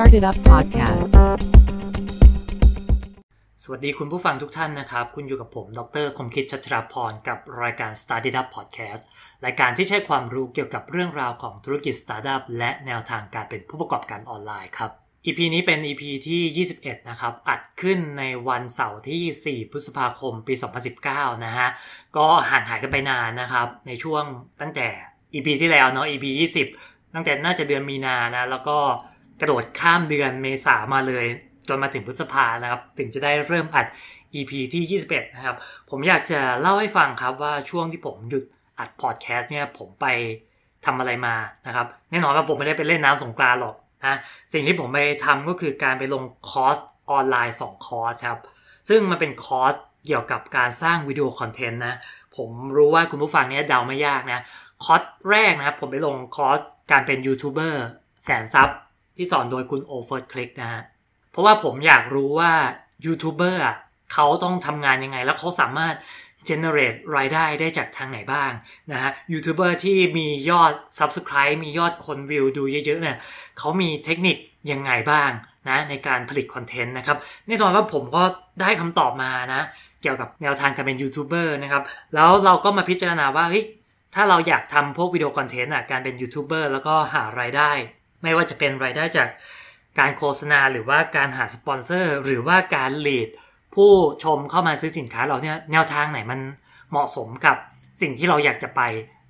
Started Up Podcast สวัสดีคุณผู้ฟังทุกท่านนะครับ คุณอยู่กับผม ดรคมคิดชัชราพร กับรายการ Started Up Podcast รายการที่ใช้ความรู้เกี่ยวกับเรื่องราวของธุรกิจ Startup และแนวทางการเป็นผู้ประกอบการออนไลน์ครับ EP นี้เป็น EP ที่ 21 นะครับ อัดขึ้นในวันเสาร์ที่ 4 พฤษภาคม ปี 2019 นะฮะ ก็ห่างหายกันไปนานนะครับ ในช่วงตั้งแต่ EP ที่แล้วเนาะ EP 20 ตั้งแต่น่าจะเดือนมีนานะ แล้วก็ กระโดดข้ามเดือนเมษามาเลย จนมาถึงพฤษภานะครับ ถึงจะได้เริ่มอัด EP ที่ 21 นะครับ ผมอยากจะเล่าให้ฟังครับว่าช่วงที่ผมหยุดอัดพอดแคสต์เนี่ยผมไปทำอะไรมานะครับ แน่นอนว่าผมไม่ได้ไปเล่นน้ำสงกรานต์หรอกนะสิ่งที่ผมไปทำก็คือการไปลงคอร์สออนไลน์ 2 คอร์สครับ ซึ่งมันเป็นคอร์สเกี่ยวกับการสร้างวิดีโอคอนเทนต์นะ ผมรู้ว่าคุณผู้ฟังเนี่ยเดาไม่ยากนะ คอร์สแรกนะครับผมไปลงคอร์สการเป็นยูทูบเบอร์แสน sub ที่สอนโดยคุณโอ First Click นะฮะเพราะว่าผมอยากรู้ว่ายูทูบเบอร์เขาต้องทำงานยังไง แล้วเขาสามารถ generate รายได้ได้จากทางไหนบ้างนะฮะยูทูบเบอร์ที่มียอด subscribe มียอดคนวิวดูเยอะๆเนี่ยเขามีเทคนิคยังไงบ้างนะในการผลิตคอนเทนต์นะครับแน่นอนว่าผมก็ได้คำตอบมานะเกี่ยวกับแนวทางการเป็นยูทูบเบอร์นะครับแล้วเราก็มาพิจารณาว่าเฮ้ยถ้าเราอยากทำพวกวิดีโอคอนเทนต์อะการเป็นยูทูบเบอร์แล้วก็หารายได้ ไม่ว่าจะเป็นรายได้จากการโฆษณาหรือว่าการหาสปอนเซอร์ หรือว่าการ lead ผู้ชมเข้ามาซื้อสินค้าเราเนี่ยแนวทางไหนมันเหมาะสมกับสิ่งที่เราอยากจะไป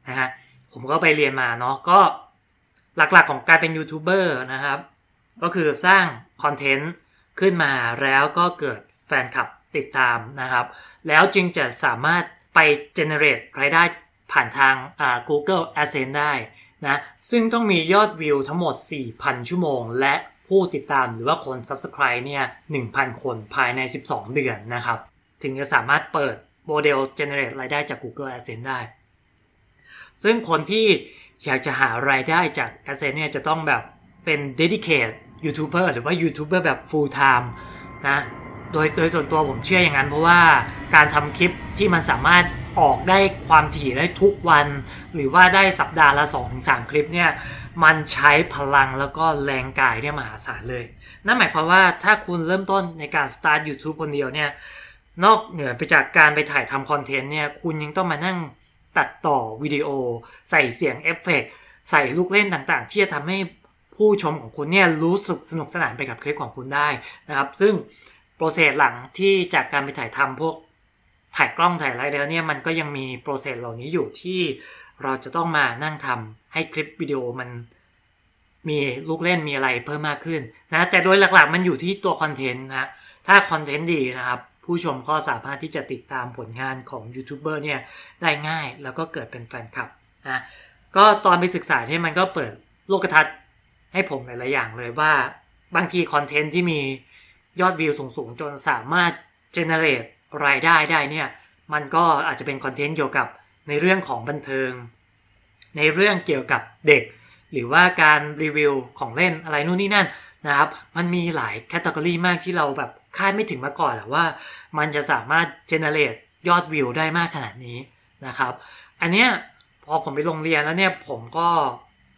นะฮะผมก็ไปเรียนมาเนาะก็หลักๆของการเป็นยูทูบเบอร์นะครับ ก็คือสร้างคอนเทนต์ขึ้นมาแล้วก็เกิดแฟนคลับติดตามนะครับ แล้วจึงจะสามารถไป generate รายได้ผ่านทางอ่า Google Adsense ได้ นะซึ่งต้องมียอดวิวทั้งหมด 4,000 ชั่วโมง และผู้ติดตามหรือว่าคน Subscribe เนี่ย 1,000 คนภายใน 12 เดือนนะครับ ถึงจะสามารถเปิดโมเดล generate รายได้จาก Google Adsense ได้ ซึ่งคนที่อยากจะหารายได้จาก Adsense เนี่ยจะต้องแบบเป็น dedicate ยูทูบเบอร์หรือว่ายูทูบเบอร์แบบ full time นะ โดยโดยส่วนตัวผมเชื่ออย่างนั้น เพราะว่าการทำคลิปที่มันสามารถ ออกได้ความถี่ได้ทุกวัน หรือว่าได้สัปดาห์ละ 2-3 คลิปเนี่ยมันใช้พลังแล้วก็แรงกายเนี่ยมหาศาลเลย นั่นหมายความว่าถ้าคุณเริ่มต้นในการ start YouTube คนเดียวเนี่ยนอกเหนือไปจากการไปถ่ายทำคอนเทนต์เนี่ยคุณยังต้องมานั่งตัดต่อวิดีโอ ใส่เสียงเอฟเฟกต์ใส่ลูกเล่นต่างๆ ที่จะทำให้ผู้ชมของคุณเนี่ยรู้สึกสนุกสนานไปกับคลิปของคุณได้นะครับ ซึ่ง process หลังที่จากการไปถ่ายทำพวก ถ่ายกล้องถ่ายอะไรแล้วเนี่ยมันก็ยังมี process เหล่านี้อยู่ที่เราจะต้องมานั่งทำให้คลิปวิดีโอมันมีลูกเล่นมีอะไรเพิ่มมากขึ้นนะแต่โดยหลักๆมันอยู่ที่ตัวคอนเทนต์นะถ้าคอนเทนต์ดีนะครับผู้ชมก็สามารถที่จะติดตามผลงานของยูทูบเบอร์เนี่ยได้ง่ายแล้วก็เกิดเป็นแฟนคลับนะก็ตอนไปศึกษาเนี่ยมันก็เปิดโลกทัศน์ให้ผมหลายๆอย่างเลยว่าบางทีคอนเทนต์ที่มียอดวิวสูงๆ จนสามารถ generate ร รายได้ได้เนี่ยมันก็อาจจะเป็นคอนเทนต์เกี่ยวกับในเรื่องของบันเทิง ในเรื่องเกี่ยวกับเด็ก หรือว่าการรีวิวของเล่นอะไรนู่นนี่นั่นนะครับมันมีหลาย category มากที่เราแบบคาดไม่ถึงมาก่อนว่า มันจะสามารถ generate ยอดวิวได้มากขนาดนี้นะครับ อันเนี้ยพอผมไปโรงเรียนแล้วเนี่ยผมก็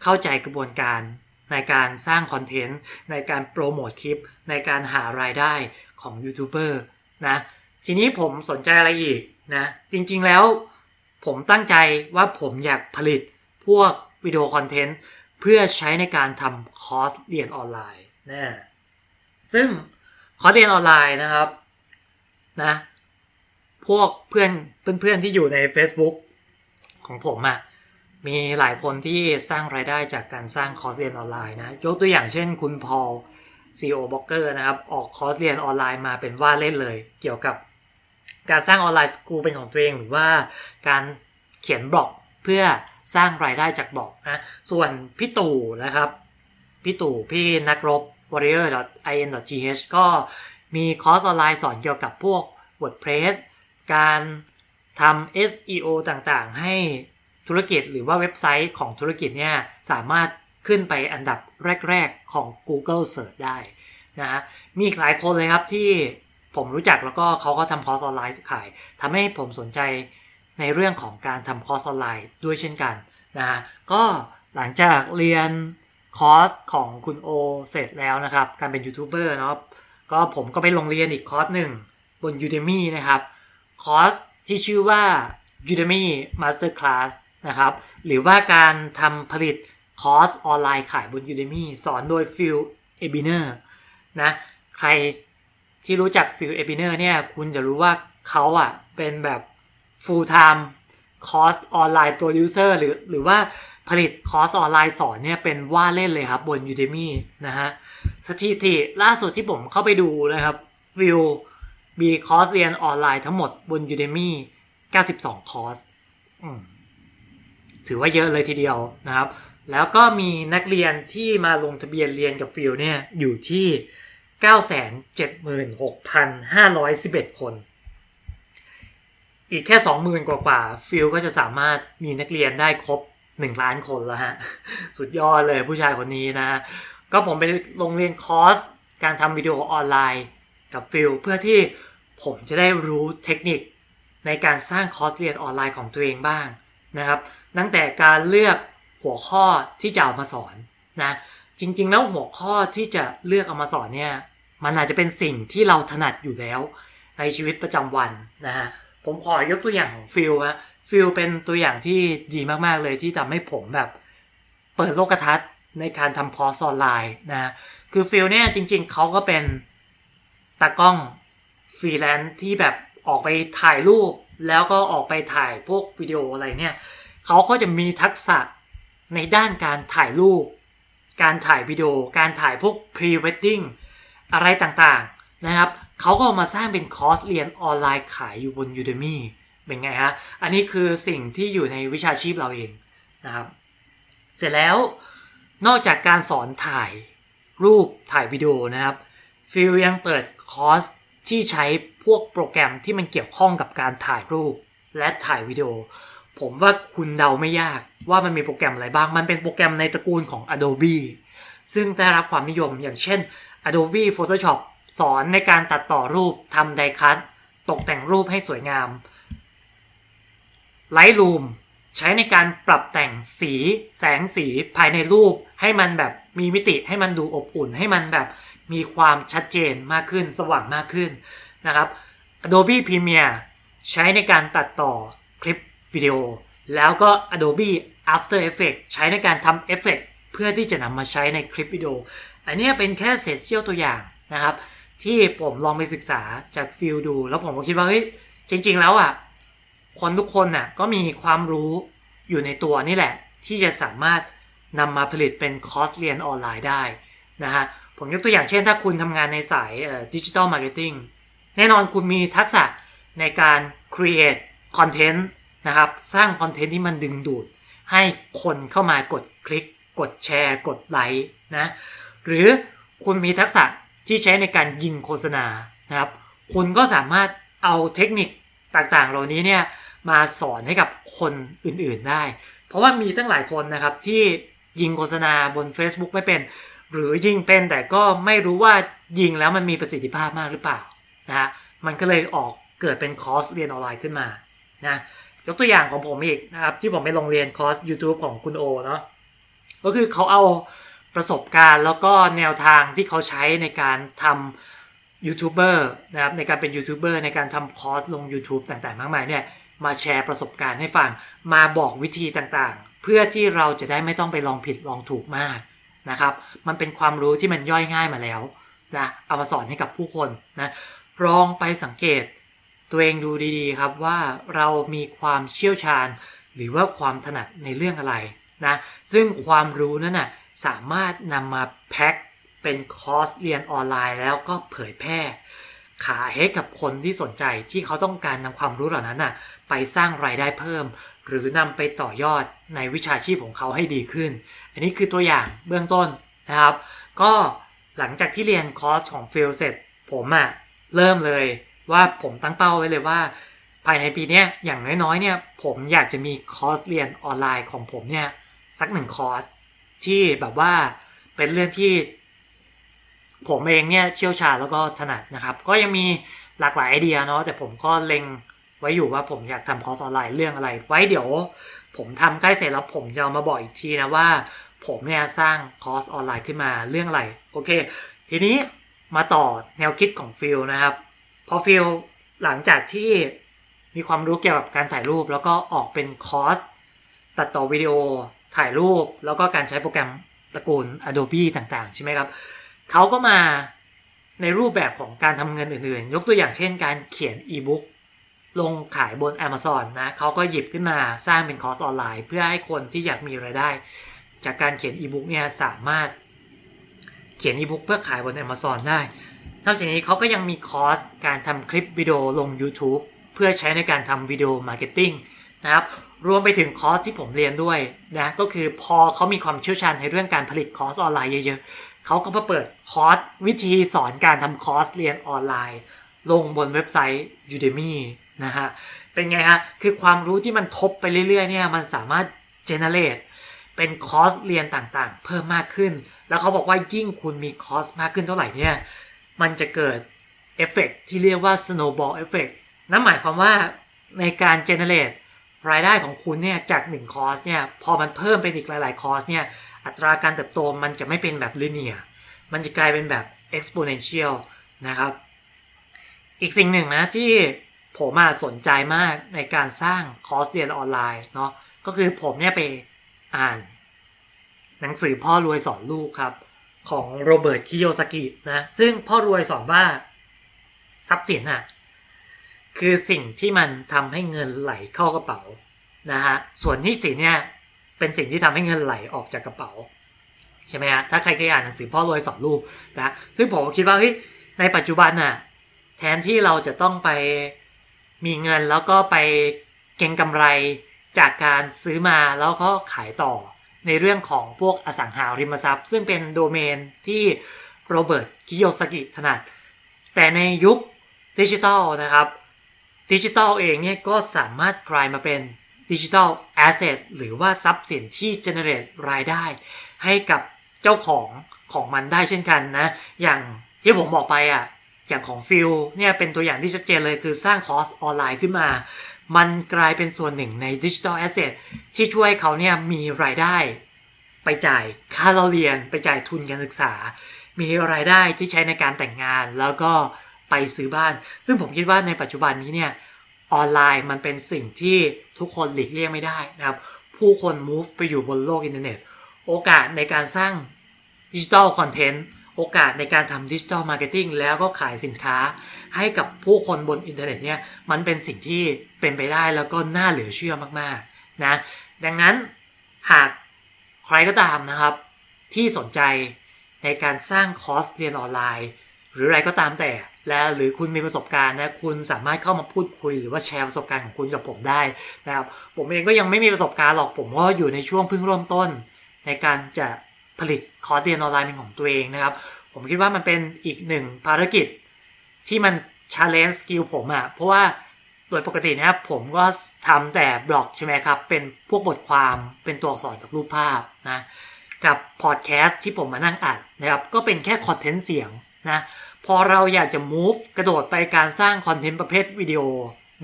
เข้าใจกระบวนการในการสร้างคอนเทนต์ในการโปรโมทคลิป ในการหารายได้ของยูทูบเบอร์นะ ทีนี้ผมสนใจอะไรอีกนะจริงๆแล้วผมตั้งใจว่าผมอยากผลิตพวกวิดีโอคอนเทนต์เพื่อใช้ในการทำคอร์สเรียนออนไลน์นะซึ่งคอร์สเรียนออนไลน์นะครับนะพวกเพื่อนเพื่อนๆที่อยู่ใน Facebook ของผมอะ่ะมีหลายคนที่สร้างรายได้จากการสร้างคอร์สเรียนออนไลน์นะยกตัวอย่างเช่นคุณพอล CEO b l o g เกอร์นะครับออกคอร์สเรียนออนไลน์มาเป็นว่าเล่นเลย เกี่ยวกับ การสร้าง online school เป็นของตัวเองหรือว่าการเขียนบล็อกเพื่อสร้างรายได้จากบล็อกนะ ส่วนพี่ตู่นะครับ พี่ตู่พี่นักรบ warrior.in.th ก็มีคอร์สออนไลน์สอนเกี่ยวกับพวก WordPress การทำ SEO ต่างๆ ให้ธุรกิจหรือว่าเว็บไซต์ของธุรกิจเนี่ยสามารถขึ้นไปอันดับแรก ๆ ของ Google Search ได้นะฮะมีหลายคนเลยครับที่ ผมรู้จักแล้วก็เขาก็ทำคอร์สออนไลน์ขายทำให้ผมสนใจในเรื่องของการทำคอร์สออนไลน์ด้วยเช่นกันนะก็หลังจากเรียนคอร์สของคุณโอเสร็จแล้วนะครับ การเป็นยูทูบเบอร์เนาะก็ผมก็ไปลงเรียนอีกคอร์สหนึ่งบน Udemy นะครับคอร์สที่ชื่อว่า Udemy Masterclass นะครับ หรือว่าการทำผลิตคอร์สออนไลน์ขายบน Udemy สอนโดย Phil Ebiner นะ ใคร ที่รู้จัก Phil Ebiner เนี่ย คุณจะรู้ว่าเขาอะเป็นแบบ full time คอร์สออนไลน์โปรดิวเซอร์หรือหรือว่าผลิตคอร์สออนไลน์สอนเนี่ย เป็นว่าเล่นเลยครับบน Udemy นะฮะสถิติล่าสุดที่ผมเข้าไปดูนะครับฟิลมีคอร์สเรียนออนไลน์ทั้งหมดบน Udemy 92 คอร์สถือว่าเยอะเลยทีเดียวนะครับ แล้วก็มีนักเรียนที่มาลงทะเบียนเรียนกับฟิลเนี่ยอยู่ที่ 976,511 คน อีกแค่ 20,000 กว่ากว่าฟิลก็จะสามารถมีนักเรียนได้ครบ 1 ล้านคนแล้วฮะ สุดยอดเลยผู้ชายคนนี้นะ ก็ผมไปลงเรียนคอร์ส การทำวิดีโอออนไลน์กับฟิลเพื่อที่ผมจะได้รู้เทคนิคในการสร้างคอร์สเรียนออนไลน์ของตัวเองบ้างนะครับตั้งแต่การเลือกหัวข้อที่จะเอามาสอนนะจริงๆแล้วหัวข้อที่จะเลือกเอามาสอนเนี่ย มันอาจจะเป็นสิ่งที่เราถนัดอยู่แล้ว ในชีวิตประจำวันนะฮะผมขอยกตัวอย่างของฟิลฮะฟิลเป็นตัวอย่างที่ดีมากๆเลยที่ทำให้ผมแบบ เปิดโลกทัศน์ในการทำคอร์สออนไลน์นะคือฟิลเนี่ยจริง ๆเขาก็เป็นตากล้องฟรีแลนซ์ที่แบบออกไปถ่ายรูป แล้วก็ออกไปถ่ายพวกวิดีโออะไรเนี่ยเขาก็จะมีทักษะในด้านการถ่ายรูป การถ่ายวิดีโอ การถ่ายพวก pre wedding อะไรต่างๆนะครับเขาก็มาสร้างเป็นคอร์สเรียนออนไลน์ขายอยู่บน Udemy เป็นไงฮะ อันนี้คือสิ่งที่อยู่ในวิชาชีพเราเองนะครับ เสร็จแล้วนอกจากการสอนถ่ายรูปถ่ายวิดีโอนะครับฟิลยังเปิดคอร์สที่ใช้พวกโปรแกรมที่มันเกี่ยวข้องกับการถ่ายรูปและถ่ายวิดีโอ ผมว่าคุณเดาไม่ยากว่ามันมีโปรแกรมอะไรบ้าง มันเป็นโปรแกรมในตระกูลของ Adobe ซึ่งได้รับความนิยมอย่างเช่น Adobe Photoshop สอนในการตัดต่อรูปทำไดคัตตกแต่งรูปให้สวยงาม Lightroom ใช้ในการปรับแต่งสีแสงสีภายในรูป ให้มันแบบมีมิติให้มันดูอบอุ่น ให้มันแบบมีความชัดเจนมากขึ้นสว่างมากขึ้นนะครับ Adobe Premiere ใช้ในการตัดต่อคลิปวิดีโอ แล้วก็ Adobe After Effects ใช้ในการทำเอฟเฟกเพื่อที่จะนำมาใช้ในคลิปวิดีโอ อันนี้เป็นแค่เศษเสี้ยวตัวอย่างนะครับ ที่ผมลองไปศึกษาจากฟิลดู แล้วผมก็คิดว่าเฮ้ยจริง ๆ แล้วอะคนทุกคนน่ะก็มีความรู้อยู่ในตัวนี่แหละ ที่จะสามารถนำมาผลิตเป็นคอร์สเรียนออนไลน์ได้นะฮะผมยกตัวอย่างเช่น ถ้าคุณทำงานในสาย digital marketing แน่นอนคุณมีทักษะในการ create content นะครับ สร้างคอนเทนต์ที่มันดึงดูด ให้คนเข้ามากดคลิก กดแชร์ กดไลค์นะ หรือคุณมีทักษะที่ใช้ในการยิงโฆษณานะครับคุณก็สามารถเอาเทคนิคต่างๆ เหล่านี้เนี่ยมาสอนให้กับคนอื่นๆได้ เพราะว่ามีตั้งหลายคนนะครับที่ยิงโฆษณาบน Facebook ไม่เป็น หรือยิงเป็นแต่ก็ไม่รู้ว่ายิงแล้วมันมีประสิทธิภาพมากหรือเปล่านะฮะมันก็เลยออกเกิดเป็นคอร์สเรียนออนไลน์ขึ้นมานะยกตัวอย่างของผมอีกนะครับที่ผมไปลงเรียนคอร์ส YouTube ของคุณโอเนาะก็คือเขาเอา ประสบการณ์แล้วก็แนวทางที่เขาใช้ในการทำยูทูบเบอร์นะครับในการเป็นยูทูบเบอร์ในการทำคอร์สลง YouTube ต่างๆ มากมายเนี่ยมาแชร์ประสบการณ์ให้ฟัง มาบอกวิธีต่างๆ เพื่อที่เราจะได้ไม่ต้องไปลองผิดลองถูกมากนะครับ มันเป็นความรู้ที่มันย่อยง่ายมาแล้วนะเอามาสอนให้กับผู้คนนะลองไปสังเกต ตัวเองดูดีๆครับว่าเรามีความเชี่ยวชาญ หรือว่าความถนัดในเรื่องอะไรนะซึ่งความรู้นั้นนะ่ะ สามารถนำมาแพ็คเป็นคอร์สเรียนออนไลน์แล้วก็เผยแพร่ขายให้กับคนที่สนใจที่เขาต้องการนำความรู้เหล่านั้นน่ะไปสร้างรายได้เพิ่ม หรือนำไปต่อยอดในวิชาชีพของเขาให้ดีขึ้น อันนี้คือตัวอย่างเบื้องต้นนะครับ ก็หลังจากที่เรียนคอร์สของฟิลเสร็จ ผมอะเริ่มเลยว่าผมตั้งเป้าไว้เลยว่า ภายในปีนี้อย่างน้อยๆเนี่ยผมอยากจะมีคอร์สเรียนออนไลน์ของผมเนี่ยสักหนึ่งคอร์ส ที่แบบว่าเป็นเรื่องที่ ผมเองเนี่ยเชี่ยวชาญแล้วก็ถนัดนะครับ ก็ยังมีหลากหลายไอเดียเนาะแต่ผมก็เล็งไว้อยู่ว่าผมอยากทำคอร์สออนไลน์เรื่องอะไร ไว้เดี๋ยว ผมทำใกล้เสร็จแล้วผมจะมาบอกอีกทีนะว่า ผมเนี่ยสร้างคอร์สออนไลน์ขึ้นมาเรื่องอะไรโอเค ทีนี้มาต่อแนวคิดของฟิลนะครับพอฟิลหลังจากที่มีความรู้เกี่ยวกับการถ่ายรูป แล้วก็ออกเป็นคอร์สตัดต่อวิดีโอ ถ่ายรูปแล้วก็การใช้โปรแกรมตระกูล Adobe ต่างๆ ใช่ไหมครับ เขาก็มาในรูปแบบของการทำเงินอื่นๆ ยกตัวอย่างเช่นการเขียนอีบุ๊กลงขายบน Amazon นะเขาก็หยิบขึ้นมาสร้างเป็นคอร์สออนไลน์ เพื่อให้คนที่อยากมีรายได้ จากการเขียนอีบุ๊กเนี่ยสามารถเขียนอีบุ๊กเพื่อขายบน Amazon ได้ นอกจากนี้เขาก็ยังมีคอร์สการทำคลิปวิดีโอลง YouTube เพื่อใช้ในการทำวิดีโอ marketing นะครับรวมไปถึงคอร์สที่ผมเรียนด้วยนะก็คือพอเขามีความเชี่ยวชาญในเรื่องการผลิตคอร์สออนไลน์เยอะๆเขาก็มาเปิดคอร์สวิธีสอนการทำคอร์สเรียนออนไลน์ ลงบนเว็บไซต์ Udemy นะฮะเป็นไงฮะคือความรู้ที่มันทบไปเรื่อยๆเนี่ยมันสามารถ generate เป็นคอร์สเรียนต่างๆ เพิ่มมากขึ้น แล้วเขาบอกว่ายิ่งคุณมีคอร์สมากขึ้นเท่าไหร่เนี่ยมันจะเกิดเอฟเฟกที่เรียกว่า snowball effect นั่นหมายความว่าในการ generate รายได้ของคุณเนี่ยจาก1คอร์สเนี่ยพอมันเพิ่มเป็นอีกหลาย ๆ คอร์สเนี่ยอัตราการเติบโตมันจะไม่เป็นแบบ linear มันจะกลายเป็นแบบ exponential นะครับ อีกสิ่งหนึ่งนะที่ผมมาสนใจมากในการสร้างคอร์สเรียนออนไลน์เนาะก็คือผมเนี่ยไปอ่าน หนังสือพ่อรวยสอนลูกครับ ของโรเบิร์ตคิโยสกินะซึ่งพ่อรวยสอนว่าทรัพย์สินอะ คือสิ่งที่มันทำให้เงินไหลเข้ากระเป๋านะฮะส่วนหนี้สินเนี่ยเป็นสิ่งที่ทำให้เงินไหลออกจากกระเป๋าใช่ไหมฮะถ้าใครเคยอ่านหนังสือพ่อรวยสอนลูกนะซึ่งผมคิดว่าเฮ้ยในปัจจุบันน่ะแทนที่เราจะต้องไปมีเงินแล้วก็ไปเก็งกำไรจากการซื้อมาแล้วก็ขายต่อในเรื่องของพวกอสังหาริมทรัพย์ ซึ่งเป็นโดเมนที่โรเบิร์ต คิโยสกิถนัด แต่ในยุคดิจิทัลนะครับ ดิจิทัลเองเนี่ยก็สามารถกลายมาเป็น digital asset หรือว่าทรัพย์สินที่ generate รายได้ ให้กับเจ้าของของมันได้เช่นกันนะ อย่างที่ผมบอกไปอะอย่างของฟิลเนี่ยเป็นตัวอย่างที่ชัดเจนเลยคือสร้างคอร์สออนไลน์ขึ้นมา มันกลายเป็นส่วนหนึ่งใน digital asset ที่ช่วยเขาเนี่ยมีรายได้ ไปจ่ายค่าเล่าเรียน ไปจ่ายทุนการศึกษา มีรายได้ที่ใช้ในการแต่งงานแล้วก็ ไปซื้อบ้าน ซึ่งผมคิดว่าในปัจจุบันนี้เนี่ยออนไลน์มันเป็นสิ่งที่ทุกคนหลีกเลี่ยงไม่ได้นะครับ ผู้คน move ไปอยู่บนโลกอินเทอร์เน็ต โอกาสในการสร้างdigital content โอกาสในการทำ digital marketing แล้วก็ขายสินค้า ให้กับผู้คนบนอินเทอร์เน็ตเนี่ยมันเป็นสิ่งที่เป็นไปได้แล้วก็น่าเหลือเชื่อมากๆนะดังนั้นหากใครก็ตามนะครับ ที่สนใจในการสร้างคอร์สเรียนออนไลน์ หรืออะไรก็ตามแต่ และหรือคุณมีประสบการณ์นะคุณสามารถเข้ามาพูดคุยหรือว่าแชร์ประสบการณ์ของคุณกับผมได้นะครับผมเองก็ยังไม่มีประสบการณ์หรอกผมก็อยู่ในช่วงเพิ่งเริ่มต้น ในการจะผลิตคอร์สเรียนออนไลน์เป็นของตัวเองนะครับ ผมคิดว่ามันเป็นอีกหนึ่งภารกิจที่มัน challenge skill ผมอะเพราะว่าโดยปกตินะครับผมก็ทำแต่บล็อกใช่ไหมครับ เป็นพวกบทความเป็นตัวอักษรกับรูปภาพนะ กับพอดแคสต์ที่ผมมานั่งอัดนะครับ ก็เป็นแค่คอนเทนต์เสียง นะพอเราอยากจะ move กระโดดไปการสร้างคอนเทนต์ประเภทวิดีโอ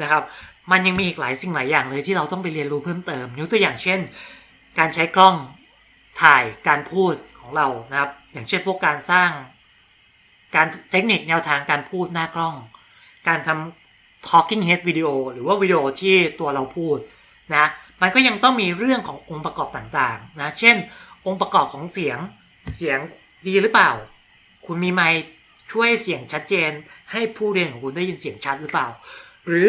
นะครับมันยังมีอีกหลายสิ่งหลายอย่างเลยที่เราต้องไปเรียนรู้เพิ่มเติมยกตัวอย่างเช่น การใช้กล้องถ่ายการพูดของเรานะครับ อย่างเช่นพวกการสร้าง การเทคนิคแนวทางการพูดหน้ากล้อง การทำ talking head วิดีโอหรือว่าวิดีโอที่ตัวเราพูดนะมันก็ยังต้องมีเรื่องขององค์ประกอบต่างๆนะเช่น องค์ประกอบของเสียงเสียงดีหรือเปล่า คุณมีไมค์ช่วยเสียงชัดเจน ให้ผู้เรียนของคุณได้ยินเสียงชัดหรือเปล่า หรือ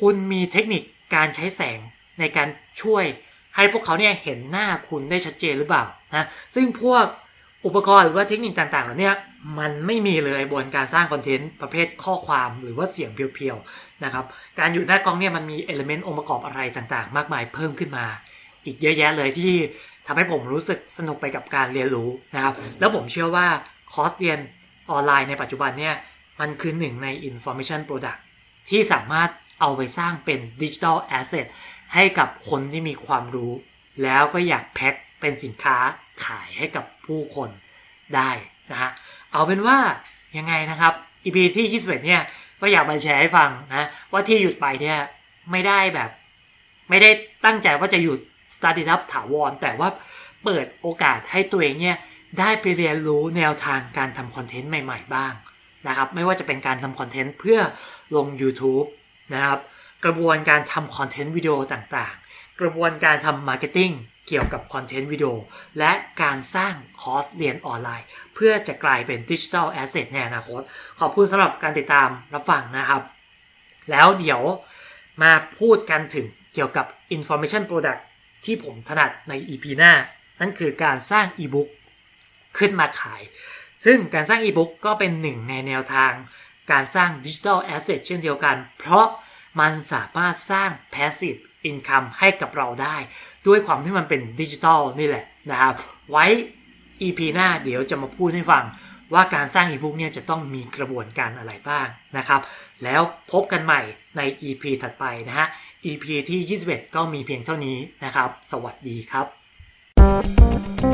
คุณมีเทคนิคการใช้แสงในการช่วยให้พวกเขาเนี่ยเห็นหน้าคุณได้ชัดเจนหรือเปล่านะซึ่งพวกอุปกรณ์หรือว่าเทคนิคต่างๆเหล่านี้มันไม่มีเลยบนการสร้างคอนเทนต์ประเภทข้อความหรือว่าเสียงเพียวๆนะครับการอยู่หน้ากล้องเนี่ยมันมีเอลเมนต์องค์ประกอบอะไรต่างๆ มากมายเพิ่มขึ้นมา อีกเยอะแยะเลยที่ทำให้ผมรู้สึกสนุกไปกับการเรียนรู้นะครับ แล้วผมเชื่อว่า คอร์สเรียนออนไลน์ในปัจจุบันเนี่ยมันคือหนึ่งใน information product ที่สามารถเอาไปสร้างเป็น digital asset ให้กับคนที่มีความรู้ แล้วก็อยากแพ็คเป็นสินค้าขายให้กับผู้คนได้นะฮะเอาเป็นว่ายังไงนะครับ EP ที่21เนี่ยก็อยากมาแชร์ให้ฟังนะว่าที่หยุดไปเนี่ยไม่ได้แบบ ไม่ได้ตั้งใจว่าจะหยุด Study Up ถาวรแต่ว่าเปิดโอกาสให้ตัวเองเนี่ย ได้ไปเรียนรู้แนวทางการทำคอนเทนต์ใหม่ๆบ้างนะครับไม่ว่าจะเป็นการทำคอนเทนต์เพื่อลง YouTube นะครับกระบวนการทำคอนเทนต์วิดีโอต่างๆ กระบวนการทำ marketing เกี่ยวกับคอนเทนต์วิดีโอและการสร้างคอร์สเรียนออนไลน์ เพื่อจะกลายเป็น digital asset ในอนาคต ขอบคุณสำหรับการติดตามรับฟังนะครับ แล้วเดี๋ยวมาพูดกันถึงเกี่ยวกับ Information Product ที่ผมถนัดใน EP หน้า นั่นคือการสร้างอีบุ๊ก ขึ้นมาขาย ซึ่งการสร้างอีบุ๊กก็เป็นหนึ่งในแนวทาง การสร้าง digital asset เช่นเดียวกัน เพราะมันสามารถสร้าง Passive Income ให้กับเราได้ ด้วยความที่มันเป็นดิจิทัลนี่แหละนะครับ ไว้ EP หน้าเดี๋ยวจะมาพูดให้ฟังว่าการสร้างอีบุ๊กเนี่ยจะต้องมีกระบวนการอะไรบ้างนะครับ แล้วพบกันใหม่ใน EP ถัดไปนะฮะ EP ที่ 21 ก็มีเพียงเท่านี้นะครับ สวัสดีครับ